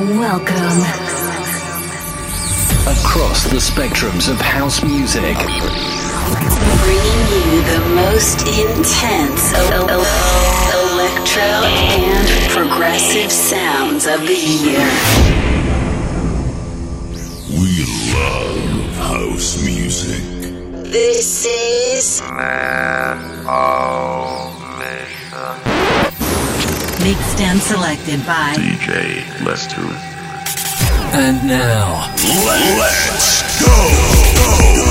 Welcome. Across the spectrums of house music. Bringing you the most intense electro and progressive sounds of the year. We love house music. This is oh. Mixed and selected by DJ Lester. And now, Let's go! this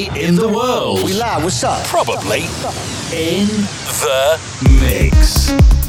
DJ in the world. We live, what's up? Probably in the mix.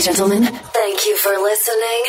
Gentlemen, thank you for listening.